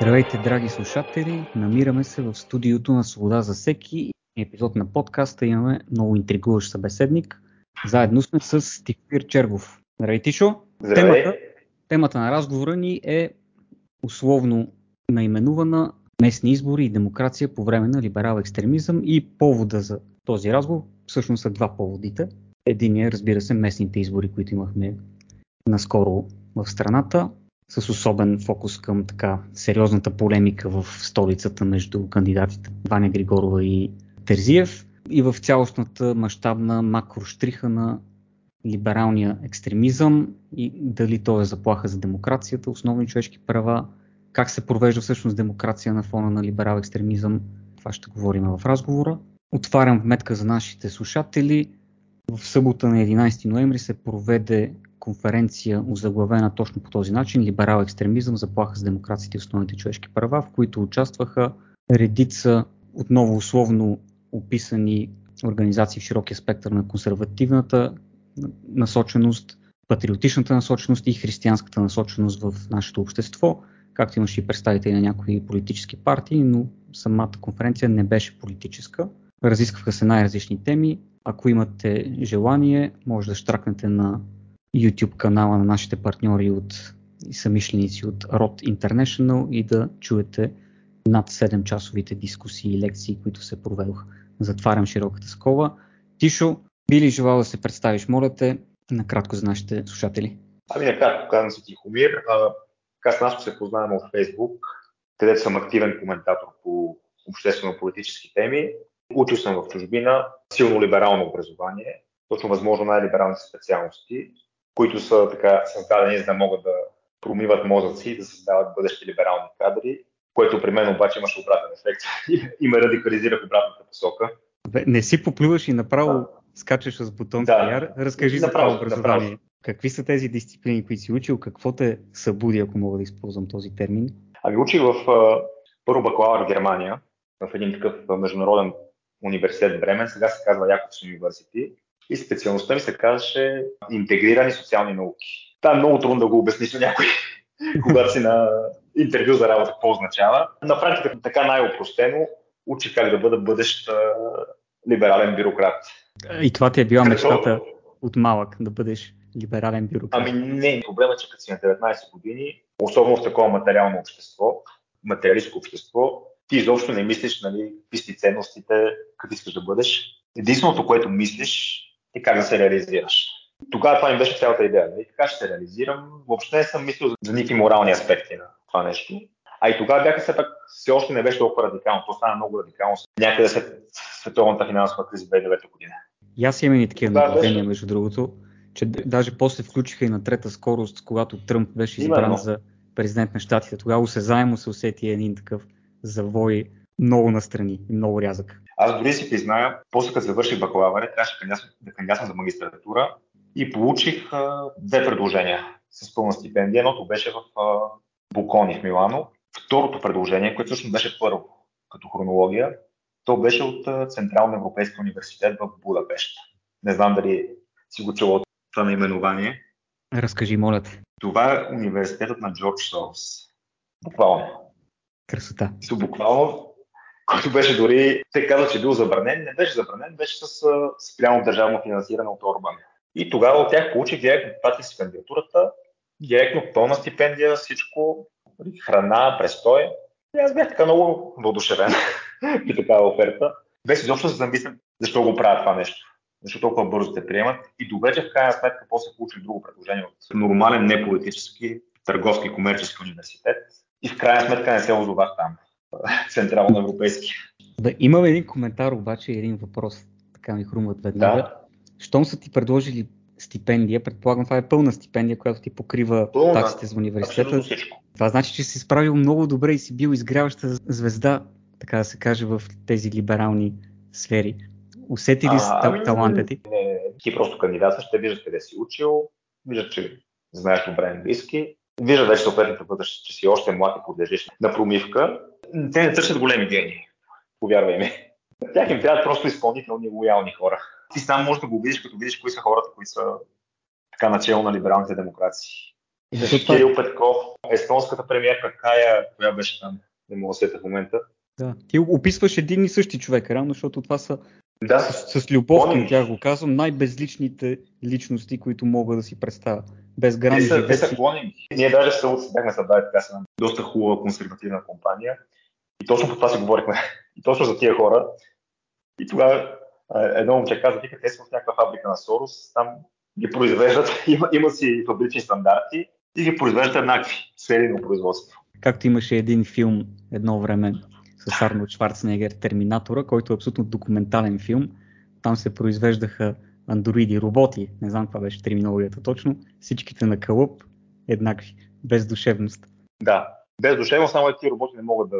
Здравейте, драги слушатели! Намираме се в студиото на Свобода за всеки. Епизод на подкаста имаме много интригуващ събеседник. Заедно сме с Тихомир Чергов. Здравей, Тишо! Здравей! Темата, темата на разговора ни е условно наименувана местни избори и демокрация по време на либерал екстремизъм и повода за този разговор всъщност са два поводите. Един е, разбира се, местните избори, които имахме наскоро в страната с особен фокус към така сериозната полемика в столицата между кандидатите Ваня Григорова и Терзиев и в цялостната мащабна макроштриха на либералния екстремизъм и дали то е заплаха за демокрацията, основни човешки права, как се провежда всъщност демокрация на фона на либерал екстремизъм. Това ще говорим в разговора. Отварям вметка за нашите слушатели. В събота на 11 ноември се проведе конференция, озаглавена точно по този начин Либерал екстремизъм, заплаха с демокрацията и основните човешки права, в които участваха редица отново условно описани организации в широкия спектър на консервативната насоченост, патриотичната насоченост и християнската насоченост в нашето общество, както имаше и представители на някои политически партии, но самата конференция не беше политическа. Разискваха се най-различни теми. Ако имате желание, може да штракнете на YouTube канала на нашите партньори от и самишленици от Rod International и да чуете над 7 часовите дискусии и лекции, които се проведоха. Затварям широката скоба. Тишо, би ли желал да се представиш, моля те, накратко за нашите слушатели? Ами накратко казвам се Тихомир. Аз с нас се познаваме от Facebook, където съм активен коментатор по обществено-политически теми. Учил съм в чужбина, силно либерално образование, точно възможно най-либералните специалности които са така създадени, за да могат да промиват мозъци и да създават бъдещи либерални кадри, което при мен обаче имаше обратен ефект и ме радикализира в обратната посока. Бе, не си поплюваш и направо да. скачаш с бутон да. Разкажи за това образование. Направо. Какви са тези дисциплини, които си учил? Какво те събуди, ако мога да използвам този термин? Ами учих в първо бакалавър в Германия, в един такъв международен университет в Бремен, сега се казва Якобс университет и специалността ми се казваше интегрирани социални науки. Това е много трудно да го обясниш на някой, когато си на интервю за работа, какво означава. На практика така най-опростено учи как да бъда бъдещ либерален бюрократ. И това ти е била мечтата от малък, да бъдеш либерален бюрократ? Ами не, проблемът е, че като си на 19 години, особено в такова материално общество, материалистко общество, ти изобщо не мислиш, нали, какви си ценностите, какви искаш да бъдеш. Единственото, което мислиш, и как да се реализираш. Тогава това ми беше цялата идея. И нали? така ще се реализирам. Въобще не съм мислил за никакви морални аспекти на това нещо. А и тогава бяха все пак, все още не беше толкова радикално. То стана много радикално някъде след световната финансова криза 2009 година. И аз имам и такива наблюдения, между другото, че даже после включиха и на трета скорост, когато Тръмп беше избран Именно. за президент на щатите. Тогава заедно се усети един такъв завой много настрани и много рязък. Аз дори си призная, после като завърших бакалавъра, трябваше да кандидатствам за магистратура и получих а, две предложения с пълна стипендия. Едното беше в а, Букони в Милано. Второто предложение, което всъщност беше първо като хронология, то беше от Централно Европейски университет в Будапешт. Не знам дали си го чувал това наименование. Разкажи, моля те. Това е университетът на Джордж Сорос. Буквално. Красота. Буквално който беше дори, те казват, че бил забранен, не беше забранен, беше с спрямо държавно финансиране от Орбан. И тогава от тях получих директно пратих си кандидатурата, директно пълна стипендия, всичко, храна, престой. И аз бях така много въодушевен при такава оферта. Без изобщо да замислям защо го правят това нещо. Защо толкова бързо те приемат. И добре, че в крайна сметка после получих друго предложение от нормален неполитически, търговски, комерчески университет. И в крайна сметка не се озовах там централно европейски. Да, имам един коментар обаче и един въпрос. Така ми хрумват веднага. Да. Щом са ти предложили стипендия, предполагам това е пълна стипендия, която ти покрива пълна, таксите за университета. Това значи, че си справил много добре и си бил изгряваща звезда, така да се каже, в тези либерални сфери. Усети ли а, ами, таланта ти? Не, ти просто кандидатстваш, ще виждаш къде си учил, виждаш, че знаеш добре английски, виждаш вече съответната бъдеща, че си още млад и подлежиш на промивка те не търсят големи гени, повярвай ми. Тях им трябват просто изпълнителни, лоялни хора. Ти сам можеш да го видиш, като видиш кои са хората, които са така начало на либералните демокрации. Кирил Петков, естонската премиерка Кая, коя беше там, не мога да сета в момента. Да. Ти описваш един и същи човек, реално, защото това са да. с, с любов към тях го казвам, най-безличните личности, които мога да си представя. Без грани. Те са, те са клонинги. Ние даже се бяхме създали така с доста хубава консервативна компания. И точно по това си говорихме. И точно за тия хора. И тогава едно момче каза, вика, те са в някаква фабрика на Сорос, там ги произвеждат, има, има си фабрични стандарти и ги произвеждат еднакви на производство. Както имаше един филм едно време с Арнолд Шварценегер Терминатора, който е абсолютно документален филм. Там се произвеждаха андроиди, роботи, не знам каква беше терминологията точно, всичките на кълъп еднакви, без душевност. Да, без душевност, само тези роботи не могат да,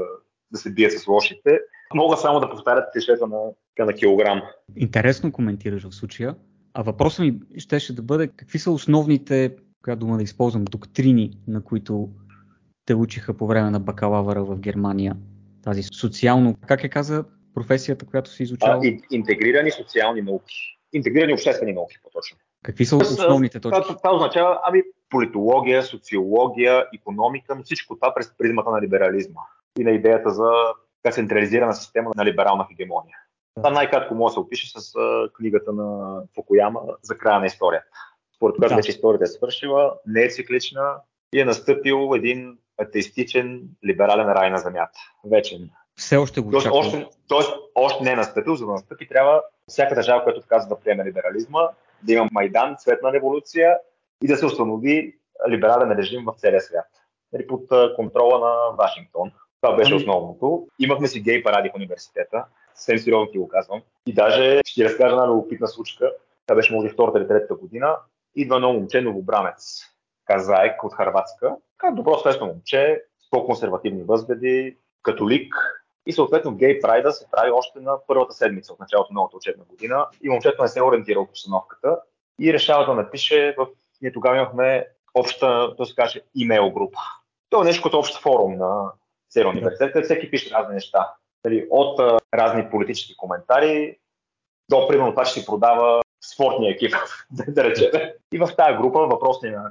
да се бият с лошите, могат само да повтарят клишета на, на килограм. Интересно коментираш в случая. А въпросът ми щеше да бъде какви са основните, коя дума да използвам, доктрини, на които те учиха по време на бакалавъра в Германия тази социално, как е каза професията, която се изучава? А, интегрирани социални науки. Интегрирани обществени науки, по-точно. Какви са основните точки? Това, това означава ами, политология, социология, економика, но всичко това през призмата на либерализма и на идеята за централизирана система на либерална хегемония. Това най-кратко може да се опише с книгата на Фукуяма за края на историята. Според която да. вече историята е свършила, не е циклична и е настъпил един атеистичен либерален рай на земята. Вечен. Все още го тоест, още, тоест, още не е настъпил, за да настъпи трябва всяка държава, която отказва да приеме либерализма, да има Майдан, цветна революция и да се установи либерален режим в целия свят. Нали, под контрола на Вашингтон. Това беше ами... основното. Имахме си гей паради в университета, съвсем сериозно ти го казвам. И даже ще ти разкажа една любопитна случка. Това беше може втората или третата година. Идва едно момче, новобранец, казаек от Харватска, как добро свестно момче, с по-консервативни възгледи, католик, и съответно гей прайда се прави още на първата седмица от началото на новата учебна година и момчето не се ориентира от обстановката и решава да напише в... Ние тогава имахме обща, да се каже, имейл група. То е нещо като общ форум на целия университет, където всеки пише разни неща. Дали, от а, разни политически коментари до, примерно, това, че си продава спортния екип, да речем. И в тази група въпросния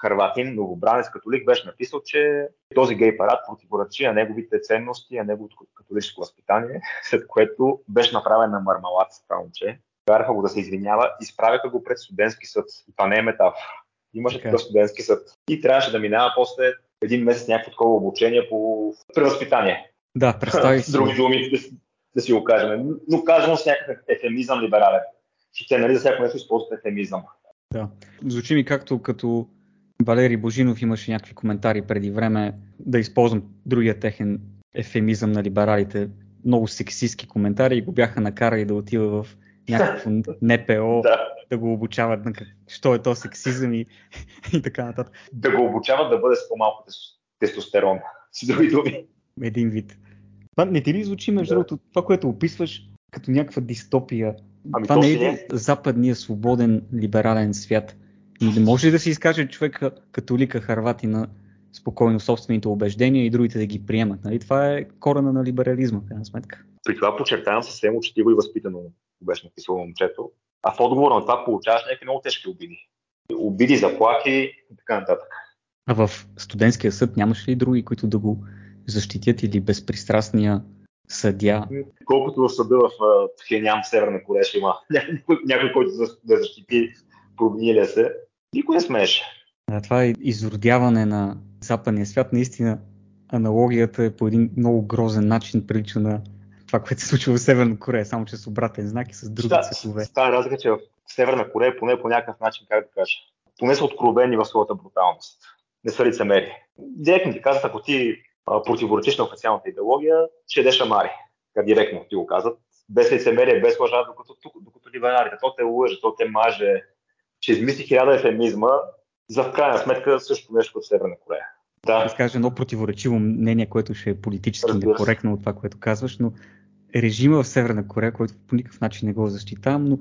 Харватин, новобранец католик, беше написал, че този гей парад противоречи на неговите ценности, на неговото католическо възпитание, след което беше направен на мармалат с това момче. Караха го да се извинява, изправяха го пред студентски съд. И това не е метафора. Имаше okay. такъв студентски съд. И трябваше да минава после един месец някакво такова обучение по превъзпитание. Да, представи си. други думи, да, да си го кажем. Но казвам с някакъв ефемизъм либерален. Че те, нали, за всяко нещо използват ефемизъм. Да. Звучи ми както като Валери Божинов имаше някакви коментари преди време да използвам другия техен ефемизъм на либералите, много сексистски коментари и го бяха накарали да отива в някакво НПО, да. Да го обучават на как, що е то сексизъм и, и така нататък. Да го обучават да бъде с по-малко тестостерон, с други думи. Един вид. Това не ти ли звучи, между другото, да. това, което описваш като някаква дистопия? Ами това не е ли западния свободен либерален свят? Не може ли да се изкаже човек католика, харвати на спокойно собствените убеждения и другите да ги приемат? Нали? Това е корена на либерализма, в крайна сметка. При това подчертавам съвсем учтиво и възпитано, беше написало момчето. А в отговор на това получаваш някакви много тежки обиди. Обиди, заплахи и така нататък. А в студентския съд нямаш ли други, които да го защитят или безпристрастния съдя? Колкото в съда в Пхеням, Северна Корея, ще има някой, който да защити прогнилия се. Никой не смееше. Да, това е изродяване на западния свят. Наистина аналогията е по един много грозен начин прилича на това, което се случва в Северна Корея, само че с обратен знак и с други да, цветове. Става разлика, че в Северна Корея поне по някакъв начин, как да кажа, поне са откровени в своята бруталност. Не са лицемери. Директно ти казват, ако ти а, противоречиш на официалната идеология, ще ядеш амари. Как директно ти го казват. Без лицемерие, без лъжа, докато, докато либералите. То те лъже, то те маже, че измисли хиляда ефемизма за в крайна сметка също нещо като Северна Корея. Да. Да кажа едно противоречиво мнение, което ще е политически Разбира некоректно от това, което казваш, но режима в Северна Корея, който по никакъв начин не го защитавам, но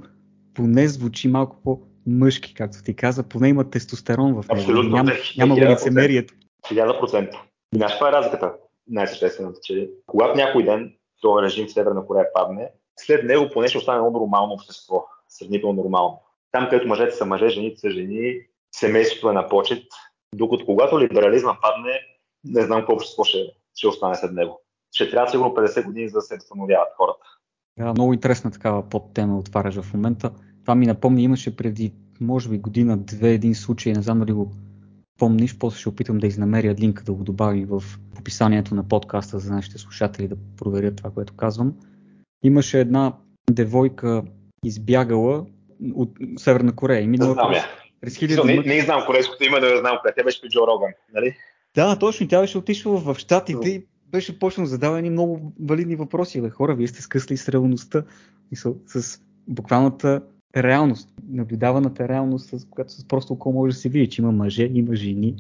поне звучи малко по-мъжки, както ти каза, поне има тестостерон в него. Абсолютно. Няма, няма го лицемерието. 1000%. И знаеш каква е разликата? Най-съществената, че когато някой ден този режим в Северна Корея падне, след него поне ще остане едно нормално общество, сравнително нормално. Там, където мъжете са мъже, жените са жени, семейството е на почет, Докато когато либерализма падне, не знам какво общество ще, ще остане след него. Ще трябва сигурно 50 години за да се възстановяват хората. Да, много интересна такава подтема отваряш в момента. Това ми напомни, имаше преди, може би, година-две един случай, не знам дали го помниш, после ще опитам да изнамеря линка да го добавим в описанието на подкаста за нашите слушатели да проверят това, което казвам. Имаше една девойка избягала от Северна Корея. И минала знам, през, през не, не, знам корейското име, но знам къде. Тя беше при Джо Роган, нали? Да, точно. Тя беше отишла в Штатите и беше почнал задавани много валидни въпроси. Бе, хора, вие сте скъсли с реалността с, с буквалната реалност, наблюдаваната реалност, с която с просто око може да се види, че има мъже, има жени.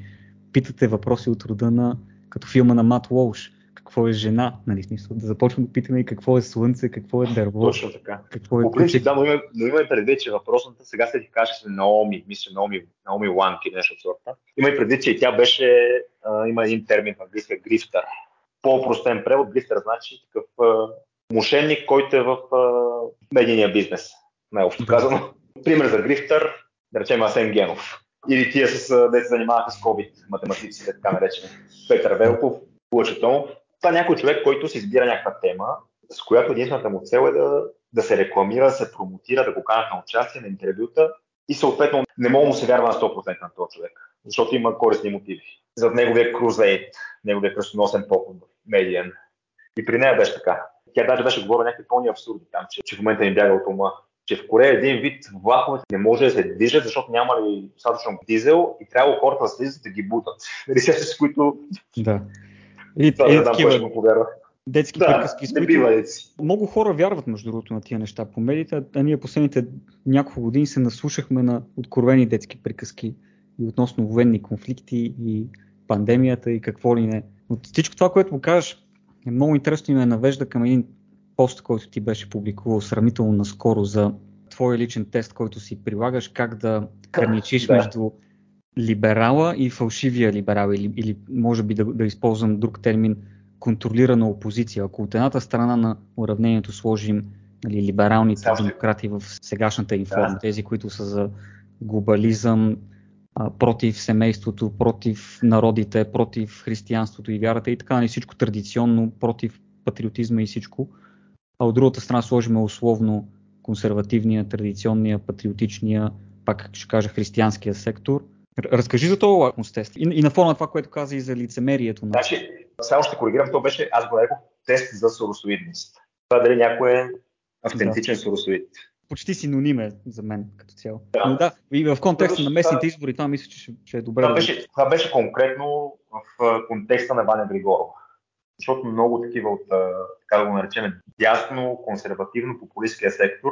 Питате въпроси от рода на, като филма на Мат Уолш, какво е жена, нали, смисъл, да започваме да питаме и какво е слънце, какво е дърво. Точно така. Какво е По принцип, да, но има, но има и предвид, че въпросната, сега се ти каже с Наоми, мисля, Наоми, Наоми Ланг или нещо от сорта. Има и предвид, че и тя беше, а, има един термин в английска грифтър. По-простен превод, грифтър значи такъв а, мошенник, който е в а, медийния бизнес, най-общо казано. Пример за грифтър, да речем Асен Генов. Или тия с, да се занимаваха с COVID, математиците, така наречени. Петър Велков, Томов това е някой човек, който си избира някаква тема, с която единствената му цел е да, да се рекламира, да се промотира, да го канат на участие, на интервюта и съответно не мога да му се вярва на 100% на този човек, защото има корисни мотиви. Зад неговия крузейт, неговия кръстоносен поход медиен. И при нея беше така. Тя даже беше говорила някакви пълни абсурди там, че, че в момента им бяга от ума че в Корея един вид влаковете не може да се движат, защото няма ли достатъчно дизел и трябва хората да слизат да ги бутат. Нали, с които да. И, Това е, такива, детски да, приказки, с които бива, много хора вярват, между другото, на тия неща по медиите, а ние последните няколко години се наслушахме на откровени детски приказки и относно военни конфликти и пандемията и какво ли не. От всичко това, което му кажеш, е много интересно и ме навежда към един пост, който ти беше публикувал сравнително наскоро за твой личен тест, който си прилагаш, как да граничиш да. между либерала и фалшивия либерал, или, или може би да, да използвам друг термин, контролирана опозиция. Ако от едната страна на уравнението сложим нали, либералните демократи в сегашната им форма, да. тези, които са за глобализъм, а, против семейството, против народите, против християнството и вярата и така, нали, всичко традиционно, против патриотизма и всичко. А от другата страна сложим условно консервативния, традиционния, патриотичния, пак ще кажа християнския сектор – Разкажи за това лакмус и, и на фона на това, което каза и за лицемерието. На... Значи, само ще коригирам, то беше, аз го нарекох тест за соросоидност. Това дали някой е автентичен да. соросоид. Почти синоним е за мен като цяло. Да. Но да, и в контекста на местните избори, това мисля, че ще, ще е добре. Това, беше, това беше конкретно в контекста на Ваня Григорова. Защото много такива от, така да го наречем, дясно, консервативно, популистския сектор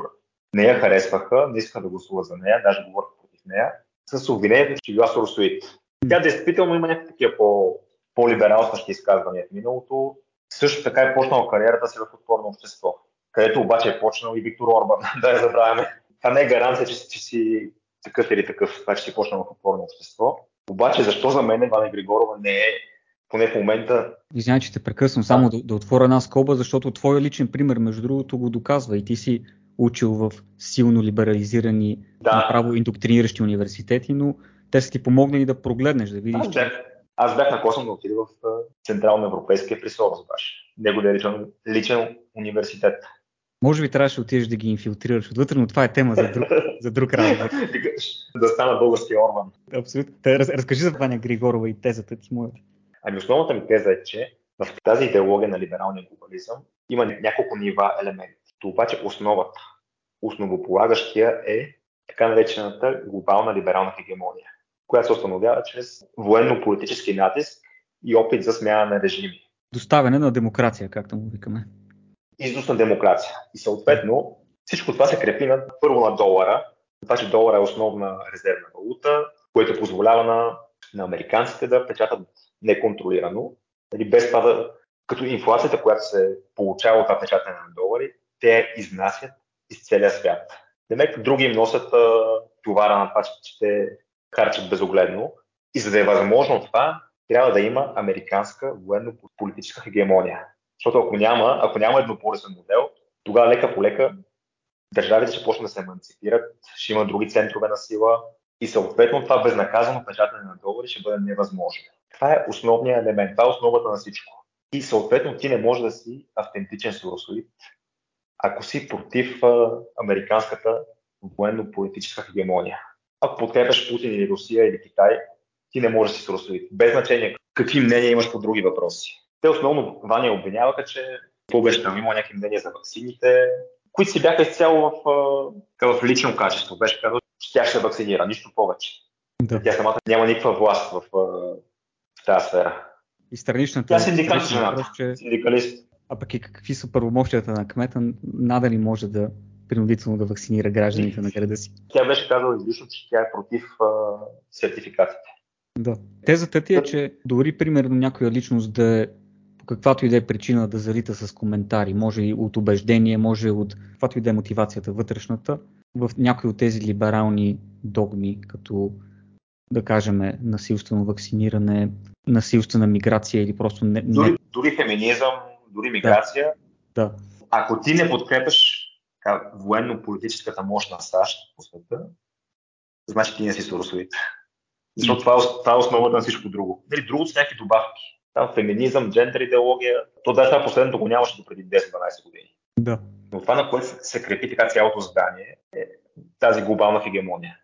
не я харесваха, не искаха да гласуват за нея, даже говорят против нея с обвинението, че била соросоид. Тя действително има някакви такива по, по-либералстващи изказвания в миналото. Също така е почнала кариерата си в отворено общество, където обаче е почнал и Виктор Орбан, да я забравяме. Това не е гаранция, че, че си такъв или такъв, това, че си почнал в отворено общество. Обаче защо за мен Ваня Григорова не е поне в момента. Извинявай, че те прекъсвам, само да, да отворя една скоба, защото твой личен пример, между другото, го доказва и ти си учил в силно либерализирани, да. направо индоктриниращи университети, но те са ти помогнали да прогледнеш, да видиш. Аз бях, аз бях наклосан да отида в Централно европейския присорос баш. Неговия личен, личен университет. Може би трябваше да отидеш да ги инфилтрираш отвътре, но това е тема за друг, за друг разговор. да стана български Орбан. Абсолютно. Раз, разкажи за Ваня Григорова и тезата ти моята. Ами основната ми теза е, че в тази идеология на либералния глобализъм има няколко нива елементи. То обаче основата, основополагащия е така наречената глобална либерална хегемония, която се установява чрез военно-политически натиск и опит за смяна на режими. Доставяне на демокрация, както му викаме. Износ на демокрация. И съответно всичко това се крепи на, първо на долара, това, че долара е основна резервна валута, което позволява на, на американците да печатат неконтролирано, нали, без това да, като инфлацията, която се получава от това печатане на долари, те изнасят из целия свят. Демек, други им носят а, товара на това, че те харчат безогледно. И за да е възможно това, трябва да има американска военно-политическа хегемония. Защото ако няма, ако няма еднополисен модел, тогава лека по лека държавите ще почнат да се еманципират, ще има други центрове на сила, и съответно това безнаказано печатане на долари ще бъде невъзможно. Това е основният елемент, това е основата на всичко. И съответно ти не можеш да си автентичен суросоид, ако си против а, американската военно-политическа хегемония. Ако подкрепяш Путин или Русия или Китай, ти не можеш да си суросоид. Без значение какви мнения имаш по други въпроси. Те основно Ваня обвиняваха, че какво беше там, има някакви мнения за вакцините, които си бяха изцяло в, в лично качество. Беше казал, че тя ще вакцинира, нищо повече. Да. Тя самата няма никаква власт в, в тази сфера. И страничната... Тя синдикалист жената. Че... Синдикалист. А пък и какви са първомощията на кмета, надали може да принудително да вакцинира гражданите на града си. Тя беше казала излишно, че тя е против а, сертификатите. Да. Тезата ти е, че дори примерно някоя личност да е каквато и да е причина да залита с коментари, може и от убеждение, може от каквато и да е мотивацията вътрешната, в някои от тези либерални догми, като да кажем насилствено вакциниране, насилствена миграция или просто не... Дори, дори феминизъм, дори миграция. Да. да. Ако ти не подкрепяш военно-политическата мощ на САЩ по света, значи ти не си суросовит. Защото това, е това е основата на всичко друго. Дали, другото са някакви добавки. Там феминизъм, джендър идеология. То да, това последното го нямаше до преди 10-12 години. Да. Но това, на което се крепи така цялото здание, е тази глобална хегемония.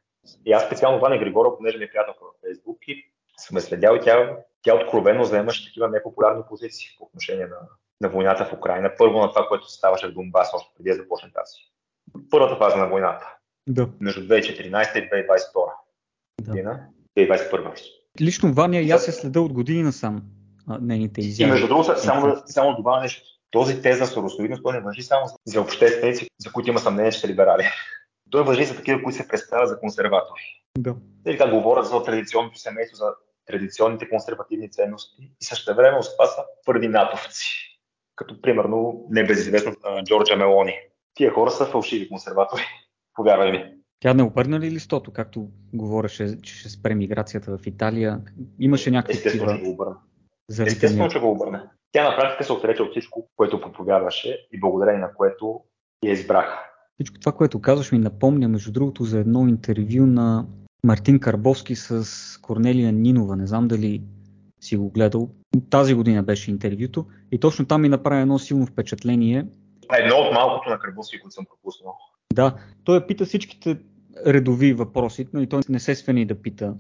И аз специално Ваня Григора, понеже ми е приятелка в Фейсбук и съм е следял и тя, тя откровено заемаше такива непопулярни позиции по отношение на, на войната в Украина. Първо на това, което ставаше в Донбас, още преди да започне тази. Първата фаза на войната. Да. Между 2014 и 2022 да. година. 2021. Лично Ваня и аз се следа от години насам нейните изяви. И между другото, само, само добавя нещо. Този теза за русовидност, той не въжи само за общественици, за които има съмнение, че са либерали. Той въжи за такива, които се представят за консерватори. Да. Или как говорят за традиционното семейство, за традиционните консервативни ценности и също време това са твърди натовци. Като примерно небезизвестно Джорджа Мелони. Тия хора са фалшиви консерватори. Повярвай ми. Тя не обърна ли листото, както говореше, че ще спре миграцията в Италия? Имаше някакви Естествено, че обърна. Естествено, че го обърне. Тя на практика се отрече от всичко, което проповядваше и благодарение на което я избраха. Всичко това, което казваш ми напомня, между другото, за едно интервю на Мартин Карбовски с Корнелия Нинова. Не знам дали си го гледал. Тази година беше интервюто и точно там ми направи едно силно впечатление. Едно от малкото на Карбовски, които съм пропуснал. Да, той пита всичките редови въпроси, но и той не се свени да пита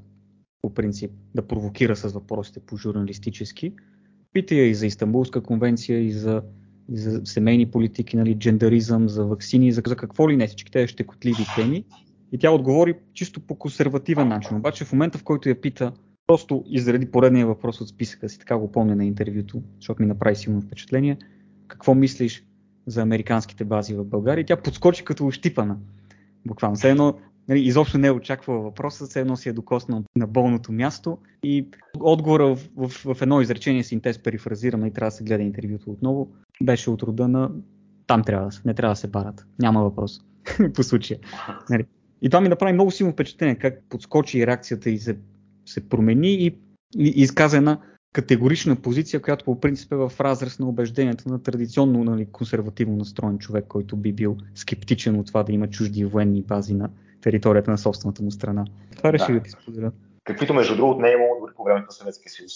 по принцип, да провокира с въпросите по журналистически. Пита я и за Истанбулска конвенция, и за, и за семейни политики, нали, джендаризъм, за вакцини, за, за какво ли не, всички тези щекотливи теми. И тя отговори чисто по консервативен начин. Обаче в момента, в който я пита, просто изради поредния въпрос от списъка си, така го помня на интервюто, защото ми направи силно впечатление, какво мислиш за американските бази в България? Тя подскочи като ощипана. Буквално. Все едно нали, изобщо не е очаквала въпроса, все едно си е докоснал на болното място и отговора в, в, в едно изречение синтез перифразираме и трябва да се гледа интервюто отново, беше от рода на там трябва да се, не трябва да се барат. Няма въпрос по случая. Нали. И това ми направи много силно впечатление, как подскочи реакцията и се, се промени и, и изказа една категорична позиция, която по принцип е в разрез на убежденията на традиционно нали, консервативно настроен човек, който би бил скептичен от това да има чужди военни бази на територията на собствената му страна. Това реши да, да ти споделя. Каквито между другото не е имало дори по времето на Съветския съюз.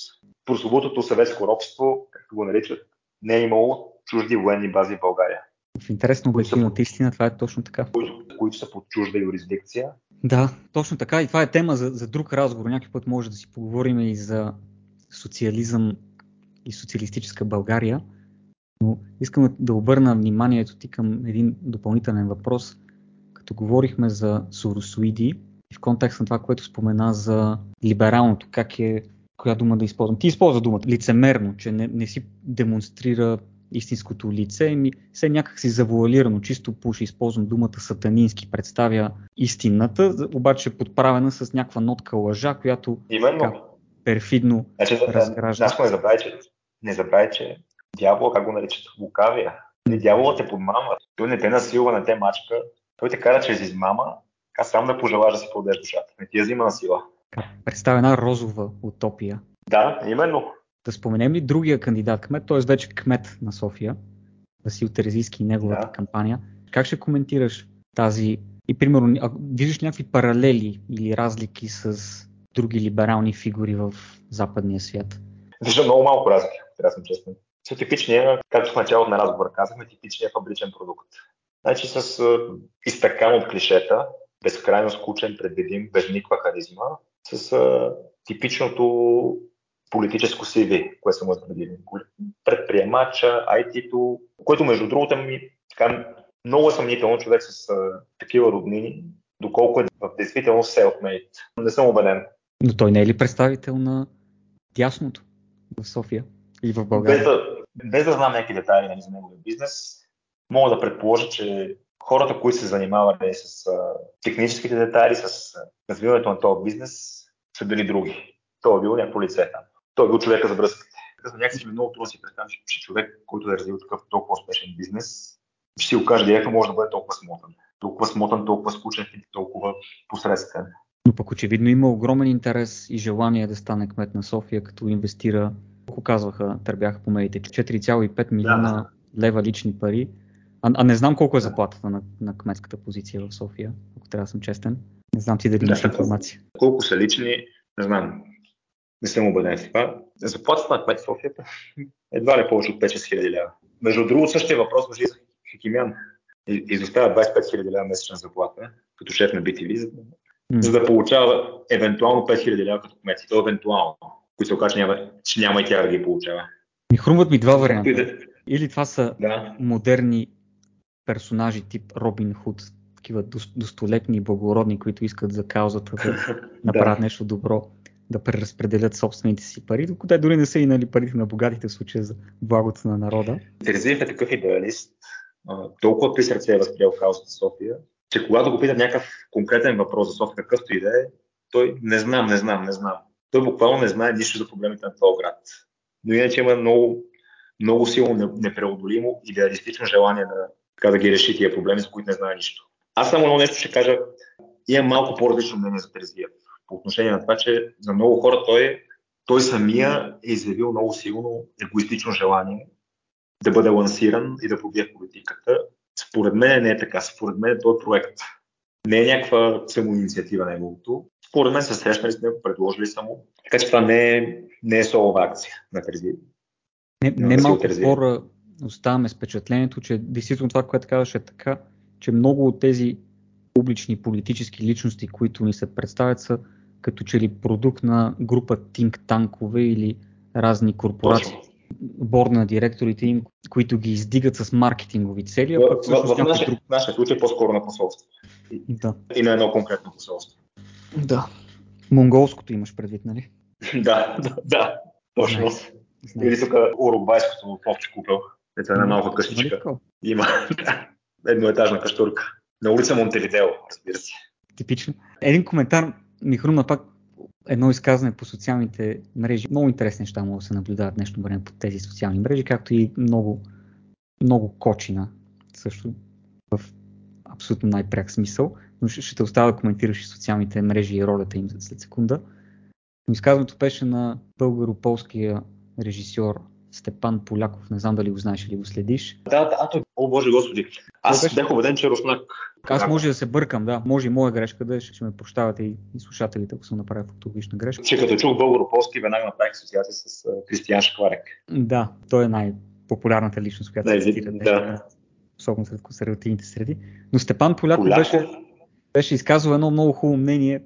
Прословутото съветско робство, както го наричат, не е имало чужди военни бази в България. В интересно обяснимо от истина, това е точно така. Които, които са под чужда юрисдикция. Да, точно така. И това е тема за, за друг разговор. Някой път може да си поговорим и за социализъм и социалистическа България. Но искам да обърна вниманието ти към един допълнителен въпрос. Като говорихме за соросоиди и в контекст на това, което спомена за либералното, как е, коя дума да използвам. Ти използва думата лицемерно, че не, не си демонстрира истинското лице, ми се някак си завуалирано, чисто пуши използвам думата сатанински, представя истината, обаче подправена с някаква нотка лъжа, която Именно. Така, перфидно значи, разгражда. не забравяй, че, не забравяй, че дявола, как го наричат, лукавия. Не дяволът те подмама. Той не те насилва, не те мачка. Той те кара чрез измама, така само да пожелаш да си подеш душата. Не ти я взима на сила. Представя една розова утопия. Да, именно. Да споменем ли другия кандидат кмет, т.е. вече кмет на София, Васил Терезийски и неговата да. кампания. Как ще коментираш тази И примерно, а, виждаш някакви паралели или разлики с други либерални фигури в западния свят? Виждам много малко разлики, трябва да съм честен. С типичния, както в началото на разговора казахме, типичният фабричен продукт. Значи с изтъкан от клишета, безкрайно скучен, предвидим, без никаква харизма, с а, типичното политическо CV, което съм изградили. Предприемача, IT-то, което между другото ми така, много съмнително човек с а, такива роднини, доколко е в действителност self-made. Не съм убеден. Но той не е ли представител на дясното в София и в България? Без да, без да знам някакви детайли нали, за неговия бизнес, мога да предположа, че хората, които се занимавали с а, техническите детайли, с развиването на този бизнес, са били други. Той е бил някакво лице там. Той е бил човека за връзките. Някакси ми много трудно си представям, че човек, който е развил такъв толкова успешен бизнес, ще си го каже директно, може да бъде толкова смотан. Толкова смотан, толкова скучен и толкова посредствен. Но пък очевидно има огромен интерес и желание да стане кмет на София, като инвестира, ако казваха, търбяха по медиите, 4,5 милиона да. лева лични пари. А, а не знам колко е заплатата на, на кметската позиция в София, ако трябва да съм честен. Не знам ти дали имаш да, информация. Колко са лични, не знам. Не съм убеден в това. Заплатата на кмет в София едва ли повече от 5-6 хиляди лева. Между другото, същия въпрос въжи за Хикимян. Изостава 25 хиляди лева месечна заплата, като шеф на BTV, за, mm. за да получава евентуално 5 хиляди лева като кмет. И то евентуално, които се окаже, че няма, че няма и тя да ги получава. Ми хрумват ми два варианта. Или това са да. модерни персонажи тип Робин Худ, такива достолетни и благородни, които искат за каузата да направят нещо добро, да преразпределят собствените си пари, докато дори не са и нали, парите на богатите в случая за благото на народа. Терезиев е такъв идеалист, толкова при сърце е възприел каузата София, че когато го питат някакъв конкретен въпрос за София, какъвто и да е, той не знам, не знам, не знам. Той буквално не знае нищо за проблемите на този град. Но иначе има много, много силно непреодолимо идеалистично желание да, така да ги реши тия проблеми, за които не знае нищо. Аз само едно нещо ще кажа. Имам малко по-различно мнение за Терезиев. По отношение на това, че за много хора той, той самия е изявил много силно егоистично желание да бъде лансиран и да побие политиката. Според мен не е така. Според мен този проект не е някаква самоинициатива неговото. Според мен се срещнали с него, предложили само. Така че това не е, не е солова акция на Терезиев. Не, не малко хора оставаме с впечатлението, че действително това, което казваш е така, че много от тези публични политически личности, които ни се представят, са като че ли продукт на група think танкове или разни корпорации. Борда на директорите им, които ги издигат с маркетингови цели. В, в, в, в нашия, друг... нашия случай по-скоро на посолство. Да. И на едно конкретно посолство. Да. Монголското имаш предвид, нали? да, да, да, точно. Или тук уругвайското овче купел. Ето една малка къщичка. Има едноетажна каштурка. На улица Монтевидео, разбира се. Типично. Един коментар ми хрумна пак едно изказване по социалните мрежи. Много интересни неща могат да се наблюдават днешно време по тези социални мрежи, както и много, много кочина също в абсолютно най-пряк смисъл. Но ще, ще те оставя да коментираш и социалните мрежи и ролята им след секунда. Но изказването беше на българо-полския режисьор Степан Поляков. Не знам дали го знаеш или го следиш. Да, да, а той, о боже господи. Аз беше... бях убеден, че е руснак. Аз може да се бъркам, да. Може и моя грешка да е, ще ме прощавате и, и слушателите, ако съм направил фактологична грешка. Че като чух българо-полски, веднага направих асоциация с Кристиян Шкварек. Да, той е най-популярната личност, която се цитира да. особено сред консервативните среди. Но Степан Поляков, Поляков. беше, беше изказал едно много хубаво мнение,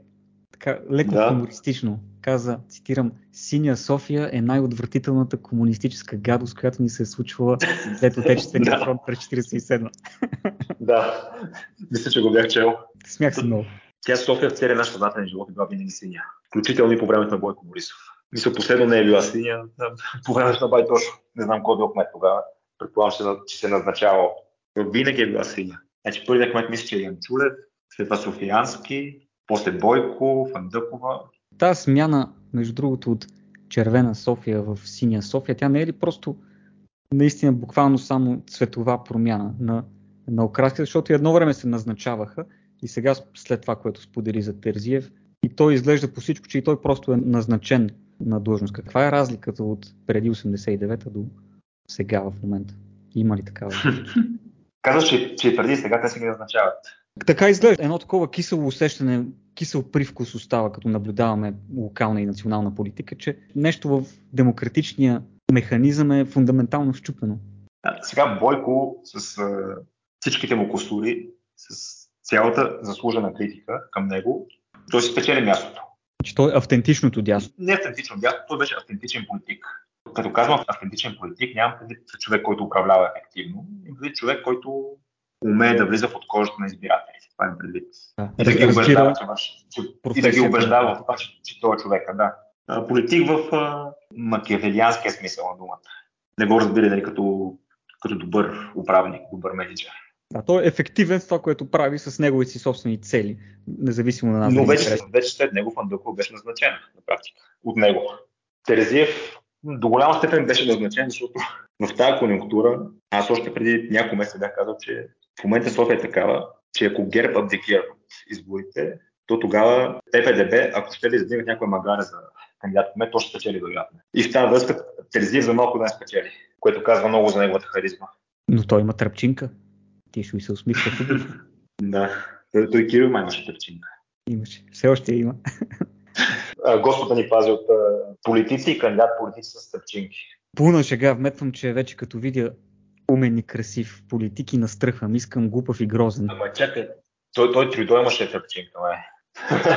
така леко да. хумористично каза, цитирам, Синя София е най-отвратителната комунистическа гадост, която ни се е случвала след Отечествения да. фронт през 47 Да, мисля, че го бях чел. Смях се много. Тя София в целия наш съзнателен живот е била винаги синя. Включително и по времето на Бойко Борисов. Мисля, последно не е била синя. По времето на Байтош, не знам кой е бил кмет тогава. Предполагам, че се е назначавал. Винаги е била синя. Значи първият кмет мисля, че е Янчулев, след това Софиянски, после Бойко, Фандъкова, тази смяна, между другото, от червена София в синя София, тя не е ли просто наистина буквално само цветова промяна на, на окраска, защото едно време се назначаваха и сега след това, което сподели за Терзиев, и той изглежда по всичко, че и той просто е назначен на длъжност. Каква е разликата от преди 89-та до сега в момента? Има ли такава? Казваш, че, че преди сега те се ги назначават. Така изглежда. Едно такова кисело усещане, кисел привкус остава, като наблюдаваме локална и национална политика, че нещо в демократичния механизъм е фундаментално щупено. А, сега Бойко с а, всичките му косури, с цялата заслужена критика към него, той си спечели мястото. Че той е автентичното дясно. Не автентично дясно, той беше автентичен политик. Като казвам автентичен политик, нямам предвид човек, който управлява ефективно, имам предвид човек, който умее да влиза в откожата на избирателите. Това е предвид. Да. И да ги убеждава, че, и да ги убеждава в това, че, че той е човека, да. Политик в а, макиавелианския смисъл на думата. Не го разбира нали, като, като добър управник, добър менеджер. Да, той е ефективен в това, което прави с неговите си собствени цели, независимо на нас. Но вече, вече след него Фандълков беше назначен на практика от него. Терезиев до голяма степен беше назначен, защото в тази конъюнктура, аз още преди няколко месеца бях казал, че в момента София е такава, че ако ГЕРБ абдикира от изборите, то тогава ППДБ, ако ще ли издигнат някоя магаре за кандидат кмет, то ще спечели вероятно. И в тази връзка Терезиев за малко да не спечели, което казва много за неговата харизма. Но той има тръпчинка. Ти ще ми се усмихва Да, той, той Кирил май имаше тръпчинка. Имаше. Все още има. Господа ни пази от политици и кандидат политици с тръпчинки. Пълна шега вметвам, че вече като видя умен и красив политик и настръхвам. Искам глупав и грозен. Ама чакай, той, той Трюдо имаше тръпчинка, май.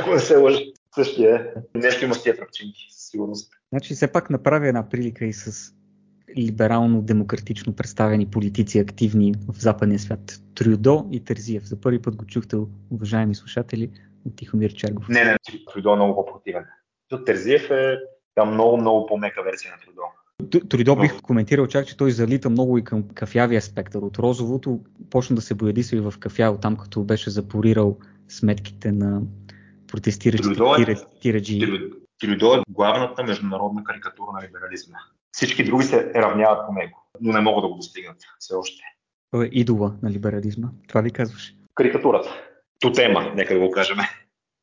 Ако не се лъжи. Същия е. Нещо има с тия тръпчинки, със сигурност. Значи все пак направи една прилика и с либерално-демократично представени политици активни в западния свят. Трюдо и Терзиев. За първи път го чухте, уважаеми слушатели, от Тихомир Чергов. Не, не, Трюдо е много по-противен. Терзиев е там много, много по-мека версия на Трюдо. Трудо бих коментирал чак, че той залита много и към кафявия спектър. От розовото почна да се боядисва и в кафяво, там като беше запорирал сметките на протестиращите е, тираджи. Трудо е главната международна карикатура на либерализма. Всички други се равняват по него, но не могат да го достигнат все още. Той е идола на либерализма. Това ли казваш? Карикатурата. Тотема, нека да го кажем.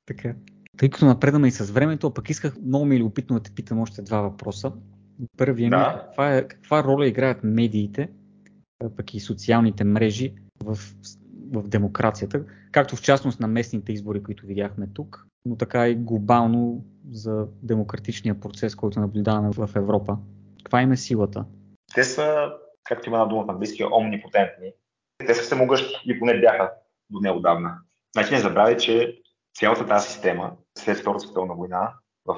Така. Тъй като напредаме и с времето, пък исках много ми е любопитно да те питам още два въпроса. Първият да. ми е каква, е, каква роля играят медиите, пък и социалните мрежи в, в демокрацията, както в частност на местните избори, които видяхме тук, но така и глобално за демократичния процес, който наблюдаваме в Европа. Каква им е силата? Те са, както има на дума в английски, омнипотентни. Те са всемогъщи и поне бяха до неодавна. Значи не забравяй, че цялата тази система след Втората световна война в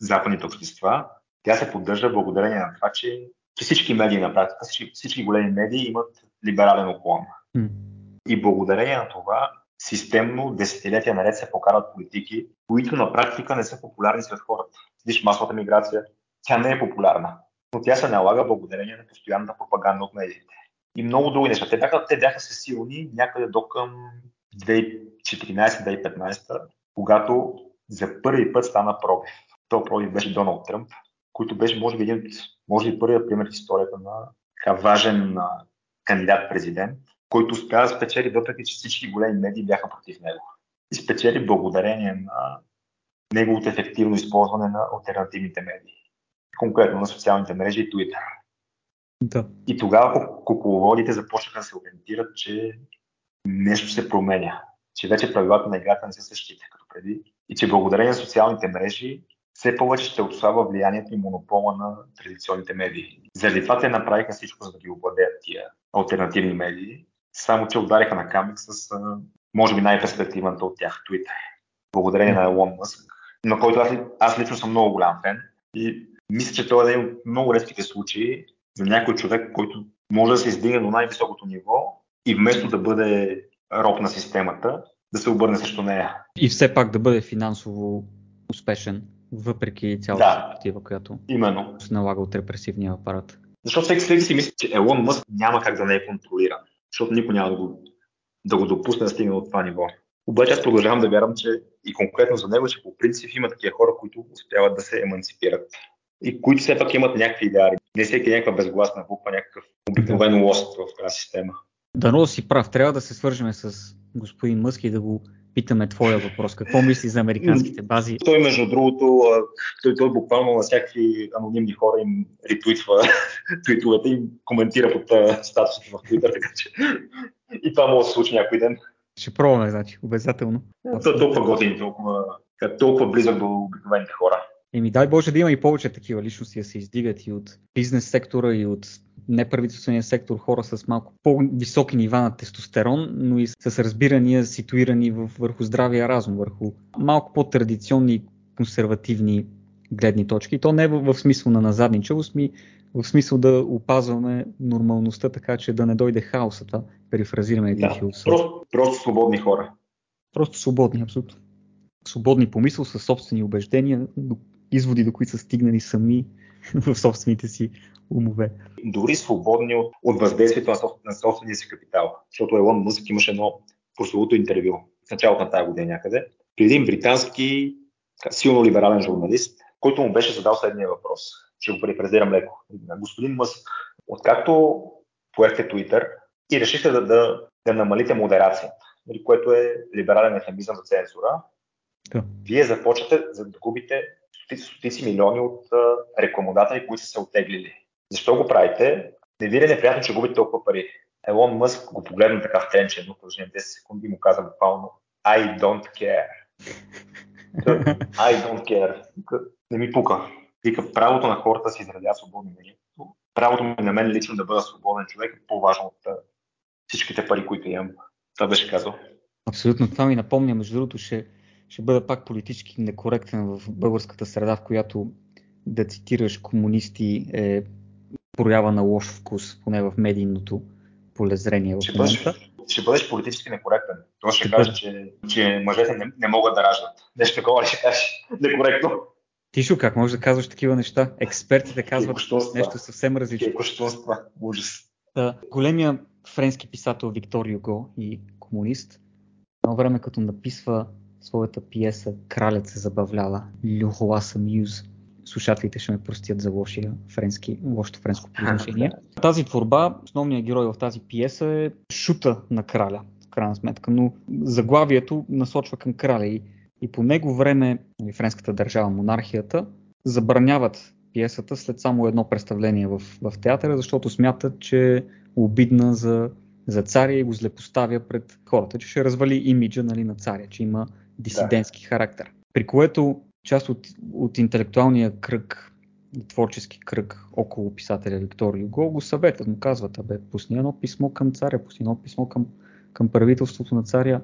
западните общества, тя се поддържа благодарение на това, че, че всички медии на практика, всички, всички големи медии имат либерален уклон. Mm. И благодарение на това системно десетилетия наред се покарат политики, които на практика не са популярни сред хората. Виж масовата миграция, тя не е популярна, но тя се налага благодарение на постоянната пропаганда от медиите. И много други неща. Те бяха, те бяха се силни някъде до към 2014-2015, когато за първи път стана пробив. То пробив беше Доналд Тръмп, който беше, може би, един от, може би, първият пример в историята на така важен кандидат-президент, който успя да спечели, въпреки че всички големи медии бяха против него. И спечели благодарение на неговото ефективно използване на альтернативните медии. Конкретно на социалните мрежи и Twitter. Да. И тогава кукловодите започнаха да се ориентират, че нещо се променя. Че вече правилата на играта не са същите като преди. И че благодарение на социалните мрежи все повече ще отслабва влиянието и монопола на традиционните медии. Заради това те направиха всичко, за да ги обладеят тия альтернативни медии, само че удариха на камък с, може би, най-перспективната от тях, Twitter. Благодарение на Елон Мъск, на който аз, аз лично съм много голям фен и мисля, че това е един от много редките случаи за някой човек, който може да се издигне до най-високото ниво и вместо да бъде роб на системата, да се обърне срещу нея. И все пак да бъде финансово успешен въпреки цялата да, която именно. се налага от репресивния апарат. Защото всеки всеки си мисли, че Елон Мъск няма как да не е контролиран, защото никой няма да го, да го допусне да стигне от това ниво. Обаче аз продължавам да вярвам, че и конкретно за него, че по принцип има такива хора, които успяват да се емансипират и които все пак имат някакви идеали. Не всеки е някаква безгласна буква, някакъв обикновен лост в тази система. Дано си прав. Трябва да се свържем с господин Мъск и да го питаме твоя въпрос. Какво мисли за американските бази? Той, между другото, той, той буквално на всякакви анонимни хора им ретвитва твитовете и коментира под статусите в Twitter, така че и това може да се случи някой ден. Ще пробваме, значи, обязателно. То, толкова готин, толкова, толкова близък до обикновените хора. Еми дай Боже да има и повече такива личности да се издигат и от бизнес сектора, и от неправителствения сектор, хора с малко по-високи нива на тестостерон, но и с разбирания, ситуирани върху здравия разум, върху малко по-традиционни консервативни гледни точки. То не е в, смисъл на назадничавост, ми в смисъл да опазваме нормалността, така че да не дойде хаоса. Това перифразираме един да, философ. Просто, просто свободни хора. Просто свободни, абсолютно. Свободни по мисъл, със собствени убеждения, изводи, до които са стигнали сами в собствените си умове. Дори свободни от, от въздействието на, собствен, на собствения си капитал. Защото Елон Мъск имаше едно прословото интервю в началото на тази година някъде при един британски силно либерален журналист, който му беше задал следния въпрос. Ще го префразирам леко. Господин Мъск, откакто поехте Twitter и решихте да, да, да намалите модерацията, нали, което е либерален ефемизъм за цензура, да. вие започвате да губите стотици, милиони от рекламодатели, които са се оттеглили. Защо го правите? Не ви е неприятно, че губите толкова пари. Елон Мъск го погледна така в тренче, едно продължение 10 секунди и му каза буквално I don't care. I don't care. Не ми пука. Вика, правото на хората си изразяват свободно мнението. Правото ми на мен лично да бъда свободен човек е по-важно от всичките пари, които имам. Това беше казал. Абсолютно. Това ми напомня. Между другото, ще, ще бъда пак политически некоректен в българската среда, в която да цитираш комунисти е проява на лош вкус, поне в медийното полезрение в момента. Ще бъдеш политически некоректен. Това ще, ще каже, че, че мъжете не, не могат да раждат. Нещо такова ще кажеш некоректно. Тишо, как можеш да казваш такива неща? Експертите казват нещо съвсем различно. Кощунства, ужас. Да, големия френски писател Виктор Юго и комунист, едно време като написва своята пиеса Кралят се забавлява, Люхола Самюз, слушателите ще ме простят за лошия френски, лошото френско произношение. Тази творба, основният герой в тази пиеса е шута на краля, в крайна сметка, но заглавието насочва към краля и, и по него време френската държава, монархията, забраняват пиесата след само едно представление в, в театъра, защото смятат, че е обидна за, за царя и го злепоставя пред хората, че ще развали имиджа нали, на царя, че има дисидентски да. характер. При което част от, от интелектуалния кръг, творчески кръг около писателя Виктор Юго го съветват, му казват, абе, пусни едно писмо към царя, пусни едно писмо към, към правителството на царя,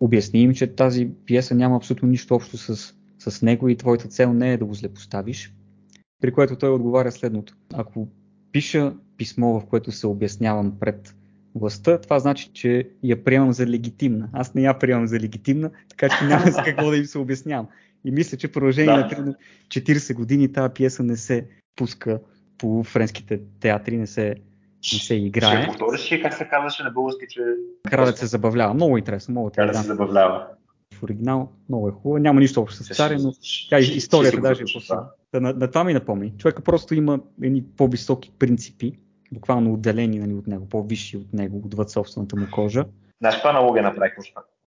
обясни им, че тази пиеса няма абсолютно нищо общо с, с него и твоята цел не е да го злепоставиш, при което той отговаря следното. Ако пиша писмо, в което се обяснявам пред властта, това значи, че я приемам за легитимна. Аз не я приемам за легитимна, така че няма с какво да им се обяснявам. И мисля, че продължение да. на 40 години тази пиеса не се пуска по френските театри, не се, не се играе. Ще повториш ли как се казваше на български, че... Кралят се забавлява. Много интересно. Много Кралят се забавлява. В оригинал много е хубаво. Няма нищо общо с царя, но тя историята даже е по да, на, на това ми напомни. Човека просто има едни по-високи принципи, буквално отделени нали, от него, по-висши от него, отвъд собствената му кожа. Знаеш, каква аналогия направих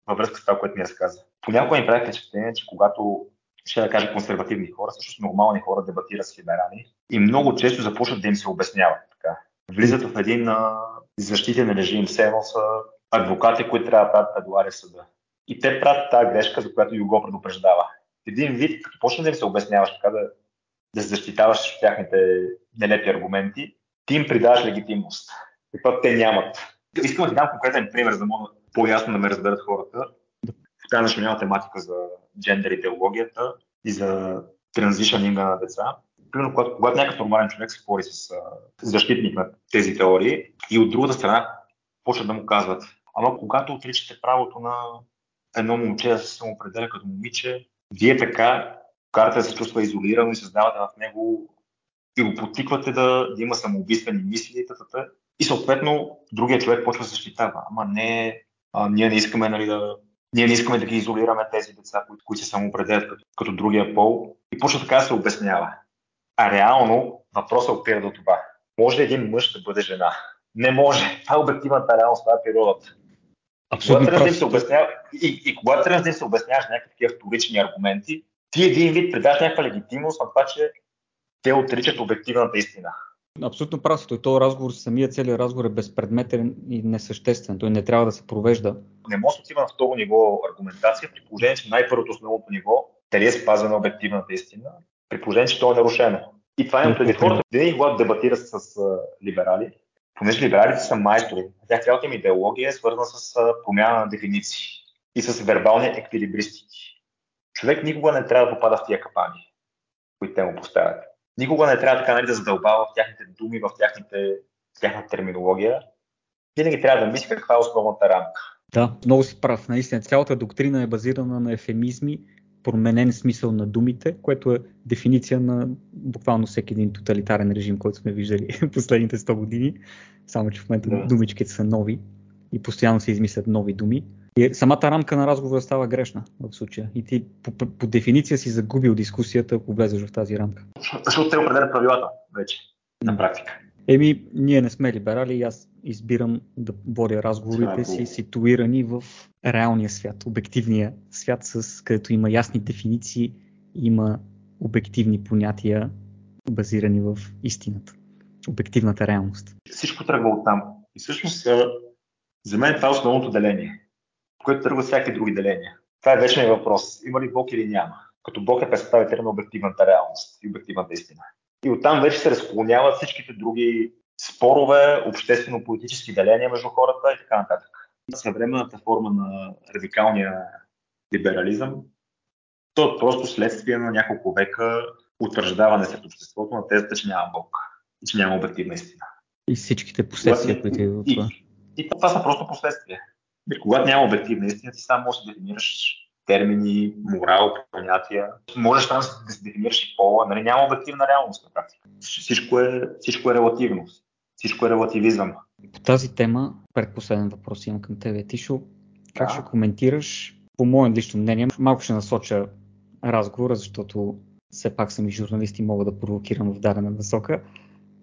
във връзка с това, което ми разказа? Понякога ми прави впечатление, че когато ще да кажа консервативни хора, също нормални хора дебатират с либерали и много често започват да им се обясняват. Така. Влизат в един а, защитен режим, все едно са адвокати, които трябва да правят предуаря съда. И те правят тази грешка, за която го предупреждава. Един вид, като почне да им се обясняваш така, да, да защитаваш тяхните нелепи аргументи, ти им придаваш легитимност, каквато те нямат. Искам да ти дам конкретен пример, за да мога по-ясно да ме разберат хората. В тази наша тематика за джендер идеологията и за транзишънинга на деца. Примерно, когато, когато някакъв нормален човек се спори с защитник на тези теории и от другата страна почват да му казват, ама когато отричате правото на едно момче да се самоопределя като момиче, вие така карата се чувства изолирано и създавате в него и го потиквате да, да има самоубийствени мисли, тата, и съответно другия човек почва да защитава. Ама не, а, ние не искаме нали, да, ние не искаме да ги изолираме тези деца, които, които се самоопределят като, като другия пол. И почва така да се обяснява. А реално въпросът опира до това. Може ли един мъж да бъде жена? Не може. Това е обективната реалност, това е природата. Абсолютно когато да се обяснява, и, и когато да се обясняваш някакви такива вторични аргументи, ти един вид придаш някаква легитимност на това, че те отричат обективната истина. Абсолютно прав Той този разговор, самия целият разговор е безпредметен и несъществен. Той не трябва да се провежда. Не може да отива на второ ниво аргументация, при положение, че най-първото основното ниво дали е спазвана обективната истина, при положение, че то е нарушено. И това имам преди хората. Винаги, когато дебатират с а, либерали, понеже либералите са майстори, тях цялата им идеология е свързана с а, промяна на дефиниции и с вербални еквилибристики. Човек никога не трябва да попада в тия капани, които те му поставят. Никога не трябва така нали, да задълбава в тяхните думи, в, тяхните, в тяхната терминология. Винаги трябва да мисли каква е основната рамка. Да, много си прав. Наистина, цялата доктрина е базирана на ефемизми, променен смисъл на думите, което е дефиниция на буквално всеки един тоталитарен режим, който сме виждали последните 100 години. Само, че в момента да. думичките са нови и постоянно се измислят нови думи. И самата рамка на разговора става грешна в случая. И ти по, по, по дефиниция си загубил дискусията, ако влезеш в тази рамка. Защото те определят правилата вече, на практика. Еми, ние не сме либерали и аз избирам да водя разговорите си ситуирани в реалния свят, обективния свят, с където има ясни дефиниции, има обективни понятия, базирани в истината, обективната реалност. Всичко тръгва от там. И всъщност за мен това е основното деление което тръгва всяки други деления. Това е вечният въпрос. Има ли Бог или няма? Като Бог е представител на обективната реалност и обективната истина. И оттам вече се разклоняват всичките други спорове, обществено-политически деления между хората и така нататък. Съвременната форма на радикалния либерализъм, то е просто следствие на няколко века утвърждаване след обществото на тезата, че няма Бог и че няма обективна истина. И всичките последствия, които идват това. И, и това са просто последствия. Когато няма обективна истина, ти само можеш да дефинираш термини, морал, понятия. Можеш там да се дефинираш и пола. Нали, няма обективна реалност на практика. Всичко е, всичко е релативно. Всичко е релативизъм. По тази тема, предпоследен въпрос имам към тебе, Тишо. Как да. ще коментираш, по мое лично мнение, малко ще насоча разговора, защото все пак съм и журналист и мога да провокирам в дадена насока.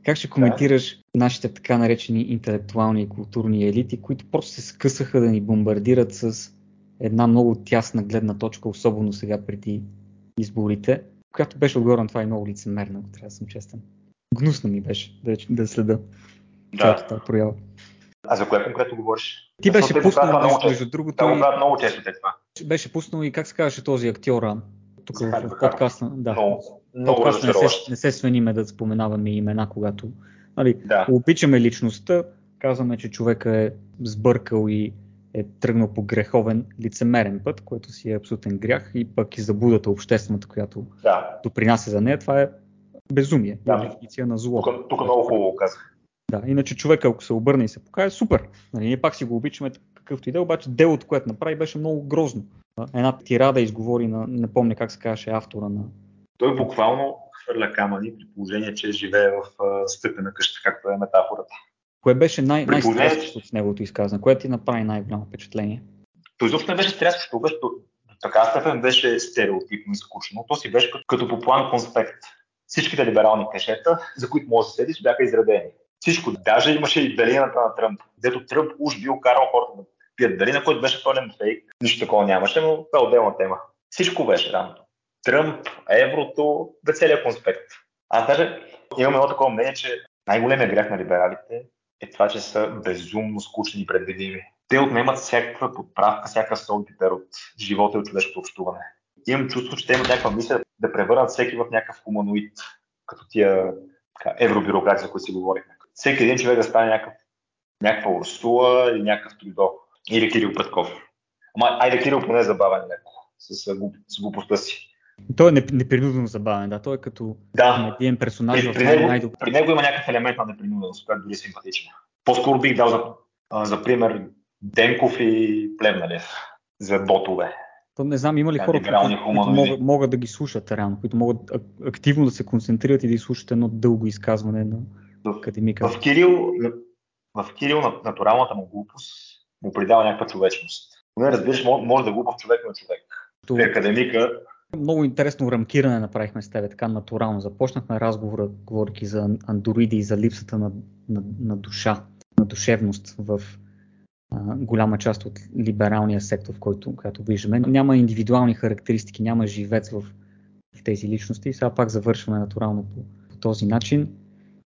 Как ще коментираш да. нашите така наречени интелектуални и културни елити, които просто се скъсаха да ни бомбардират с една много тясна гледна точка, особено сега преди изборите, която беше отгоре на това и много лицемерна, ако трябва да съм честен. Гнусно ми беше да, да следа да. цялата тази проява. А за кое конкретно говориш? Ти беше пуснал, между, между другото. Да, много често те това. Беше пуснал и как се казваше този актьора, тук в, в подкаста. Да. Много, много подкаста не се, не се свениме да споменаваме имена, когато нали, да. обичаме личността, казваме, че човека е сбъркал и е тръгнал по греховен лицемерен път, което си е абсолютен грях и пък и заблудата обществената, която да. допринася за нея, това е безумие, да. дефиниция на зло. Тук, тук много хубаво казах. Да, иначе човек, ако се обърне и се покаже, супер. Нали, ние пак си го обичаме какъвто и да, е, обаче делото, което направи, беше много грозно една тирада изговори на, не помня как се казваше автора на... Той буквално хвърля камъни при положение, че живее в стъпена къща, както е метафората. Кое беше най- най-стряскащо в неговото изказване? Кое ти направи най-голямо впечатление? Той изобщо не беше стряскащо, беше до, така степен беше стереотипно и скучно. То си беше като, като по план конспект. Всичките либерални кашета, за които може да се седиш, бяха изредени. Всичко. Даже имаше и белината на Тръмп, дето Тръмп уж бил карал хората да пият дали, на който беше пълен фейк. Нищо такова нямаше, но това е отделна тема. Всичко беше там. Тръмп, еврото, бе целият конспект. Аз даже имам едно такова мнение, че най-големият грях на либералите е това, че са безумно скучни и предвидими. Те отнемат всякаква подправка, всяка сол от живота и от човешкото общуване. Имам чувство, че те имат някаква мисля да превърнат всеки в някакъв хуманоид, като тия евробюрократи, за които си говорихме. Всеки един човек да стане някакъв, някаква Урсула или някакъв Трудо. Или Кирил Петков. Ама, айде Кирил поне е забавен леко с глупостта си. Той е непринудено забавен, да. Той е като да. един персонаж. При, при, него, най при него има някакъв елемент на непринуденост, която дори е симпатична. По-скоро бих дал за, за пример Денков и Плевналев за ботове. То не знам, има ли хора, които, които могат, могат да ги слушат реално, които могат активно да се концентрират и да изслушат едно дълго изказване на академика. В Кирил, в Кирил натуралната му глупост му придава някаква човечност. Не разбираш, може да глупав човек на човек. При академика много интересно рамкиране направихме с тебе, така натурално. Започнахме разговора, говорики за андроиди и за липсата на, на, на душа, на душевност в а, голяма част от либералния сектор, в който, който виждаме. Няма индивидуални характеристики, няма живец в, в тези личности. Сега пак завършваме натурално по, по този начин.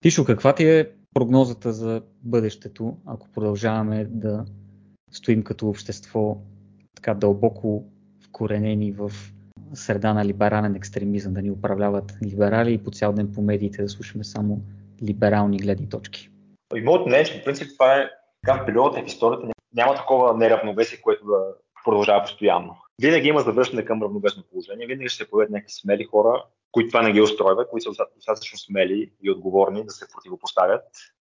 Тишо, каква ти е прогнозата за бъдещето, ако продължаваме да стоим като общество така дълбоко вкоренени в среда на либерален екстремизъм, да ни управляват либерали и по цял ден по медиите да слушаме само либерални гледни точки. И моето мнение, че по принцип това е така в в историята няма такова неравновесие, което да продължава постоянно. Винаги има завършване към равновесно положение, винаги ще се появят някакви смели хора, които това не ги устройва, които са достатъчно смели и отговорни да се противопоставят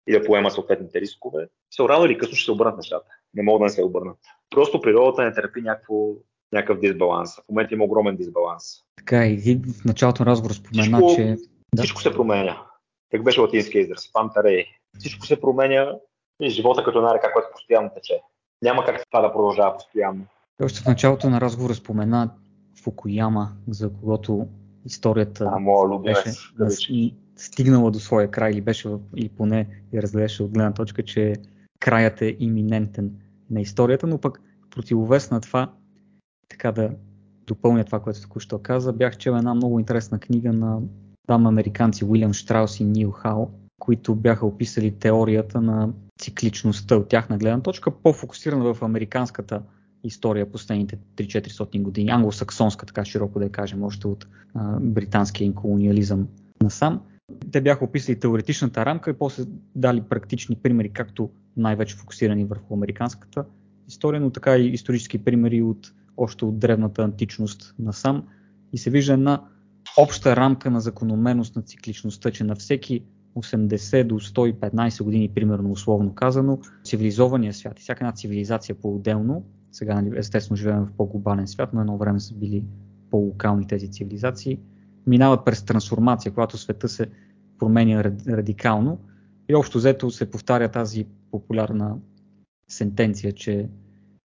и да поемат съответните рискове. Все рано или късно ще се обърнат нещата. Не могат да не се обърнат. Просто природата не търпи някакво, някакъв дисбаланс. В момента има огромен дисбаланс. Така и ви в началото на разговор спомена, всичко, че... Да. Всичко се променя. Как беше латински израз? Пантарей. Всичко се променя и живота като една река, която постоянно тече. Няма как това да продължава постоянно. Още в началото на разговора спомена Фукуяма, за когото историята а, моя беше и стигнала до своя край или беше, или поне я разгледаше от гледна точка, че краят е иминентен на историята, но пък противовес на това, така да допълня това, което току-що каза, бях чел една много интересна книга на там американци Уилям Штраус и Нил Хао, които бяха описали теорията на цикличността от тяхна гледна точка, по-фокусирана в американската история последните 3-400 години, англосаксонска, така широко да я кажем, още от а, британския колониализъм насам. Те бяха описали теоретичната рамка и после дали практични примери, както най-вече фокусирани върху американската история, но така и исторически примери от още от древната античност насам. И се вижда една обща рамка на закономерност на цикличността, че на всеки 80 до 115 години, примерно условно казано, цивилизования свят и всяка една цивилизация по-отделно, сега нали, естествено живеем в по-глобален свят, но едно време са били по-локални тези цивилизации, минават през трансформация, когато света се променя радикално и общо взето се повтаря тази популярна сентенция, че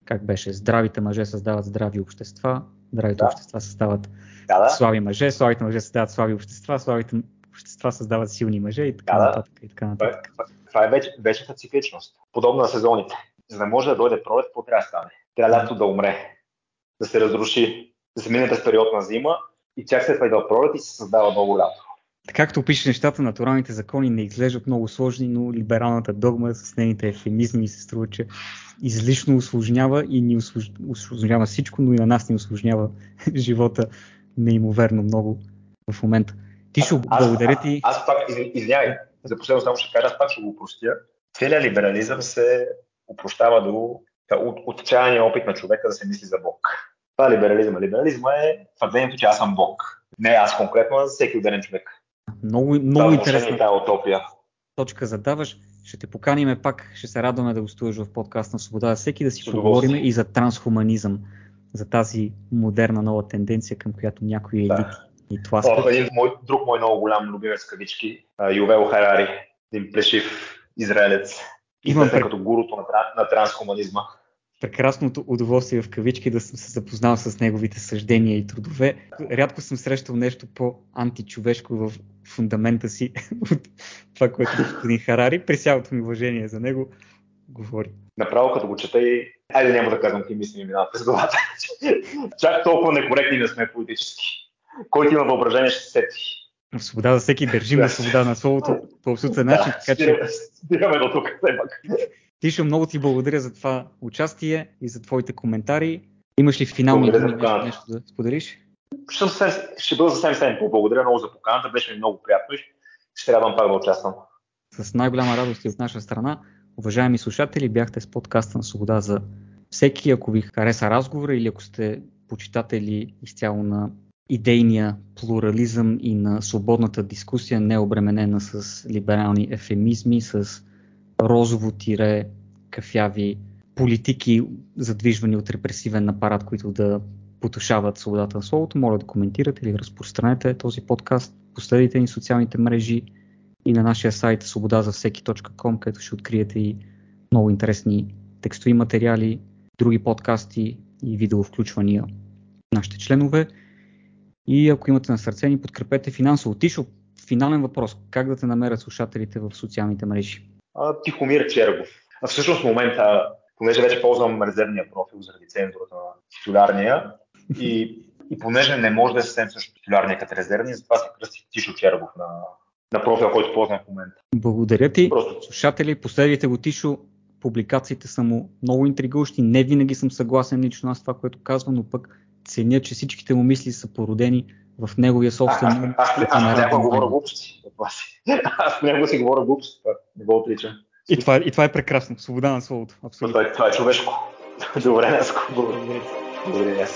как беше, здравите мъже създават здрави общества, здравите да. общества създават да, да. слаби мъже, слабите мъже създават слаби общества, слабите общества създават силни мъже и така да, нататък. И така нататък. Това, е вече, вечната цикличност, подобна на сезоните. За да може да дойде пролет, какво трябва да стане? Трябва лято да умре, да се разруши, да се мине през период на зима и чак след това идва пролет и се създава ново лято. Както опишеш нещата, натуралните закони не изглеждат много сложни, но либералната догма с нейните ефемизми се струва, че излишно осложнява и ни осложнява всичко, но и на нас ни осложнява живота неимоверно много в момента. Тишо, благодаря ти. Аз, аз пак, извинявай, за последно само ще кажа, аз пак ще го простя. Целият либерализъм се упрощава до от, отчаяния опит на човека да се мисли за Бог. Това е либерализма. Либерализма е твърдението, че аз съм Бог. Не аз конкретно, а всеки отделен човек. Много, много е интересна тази утопия. точка задаваш. Ще те поканиме пак, ще се радваме да гостуваш в подкаст на Свобода, всеки да си поговорим и за трансхуманизъм, за тази модерна нова тенденция, към която някои елити да. и тласкат. О, един мой, друг мой много голям любимец кавички, Ювел Харари, един плешив израелец, Имам пред... като гуруто на, на трансхуманизма. Прекрасното удоволствие в кавички да съм се запознал с неговите съждения и трудове. Рядко съм срещал нещо по-античовешко в фундамента си от това, което господин Харари, при цялото ми уважение за него, говори. Направо като го чета и... Айде няма да казвам какви мисли ми минават през главата. Чак толкова некоректни не сме политически. Който има въображение ще се сети в свобода за всеки държим на свобода на словото по абсолютен начин. Да, така че... Стигаме до тук, все пак. Тишо, много ти благодаря за това участие и за твоите коментари. Имаш ли финални думи нещо, нещо да споделиш? Ще, ще бъда съвсем съвсем Благодаря много за поканата, беше ми много приятно и ще радвам пак да участвам. С най-голяма радост и от наша страна. Уважаеми слушатели, бяхте с подкаста на Свобода за всеки. Ако ви хареса разговора или ако сте почитатели изцяло на идейния плурализъм и на свободната дискусия, не обременена с либерални ефемизми, с розово тире, кафяви политики, задвижвани от репресивен апарат, които да потушават свободата на словото. Моля да коментирате или разпространете този подкаст, последите ни социалните мрежи и на нашия сайт свободазавсеки.com, където ще откриете и много интересни текстови материали, други подкасти и видеовключвания нашите членове. И ако имате на сърце, ни подкрепете финансово. Тишо, финален въпрос. Как да те намерят слушателите в социалните мрежи? Тихомир Чергов. А всъщност в момента понеже вече ползвам резервния профил заради цензурата на титулярния и, и понеже не може да е съвсем също титулярния като резервния, затова се кръстих Тишо Червов на, на профила, който ползвам в момента. Благодаря ти. Просто... Слушатели, последвайте го Тишо. Публикациите са му много интригуващи. Не винаги съм съгласен лично с това, което казва, но пък ценя, че всичките му мисли са породени в неговия собствен ум. Аз, аз, аз, аз говоря глупости. Аз него си говоря глупости, не го отричам. И това, и това е прекрасно. Свобода на словото. Абсолютно. Това, е, това е човешко. Добре, Наско. Благодаря. Благодаря.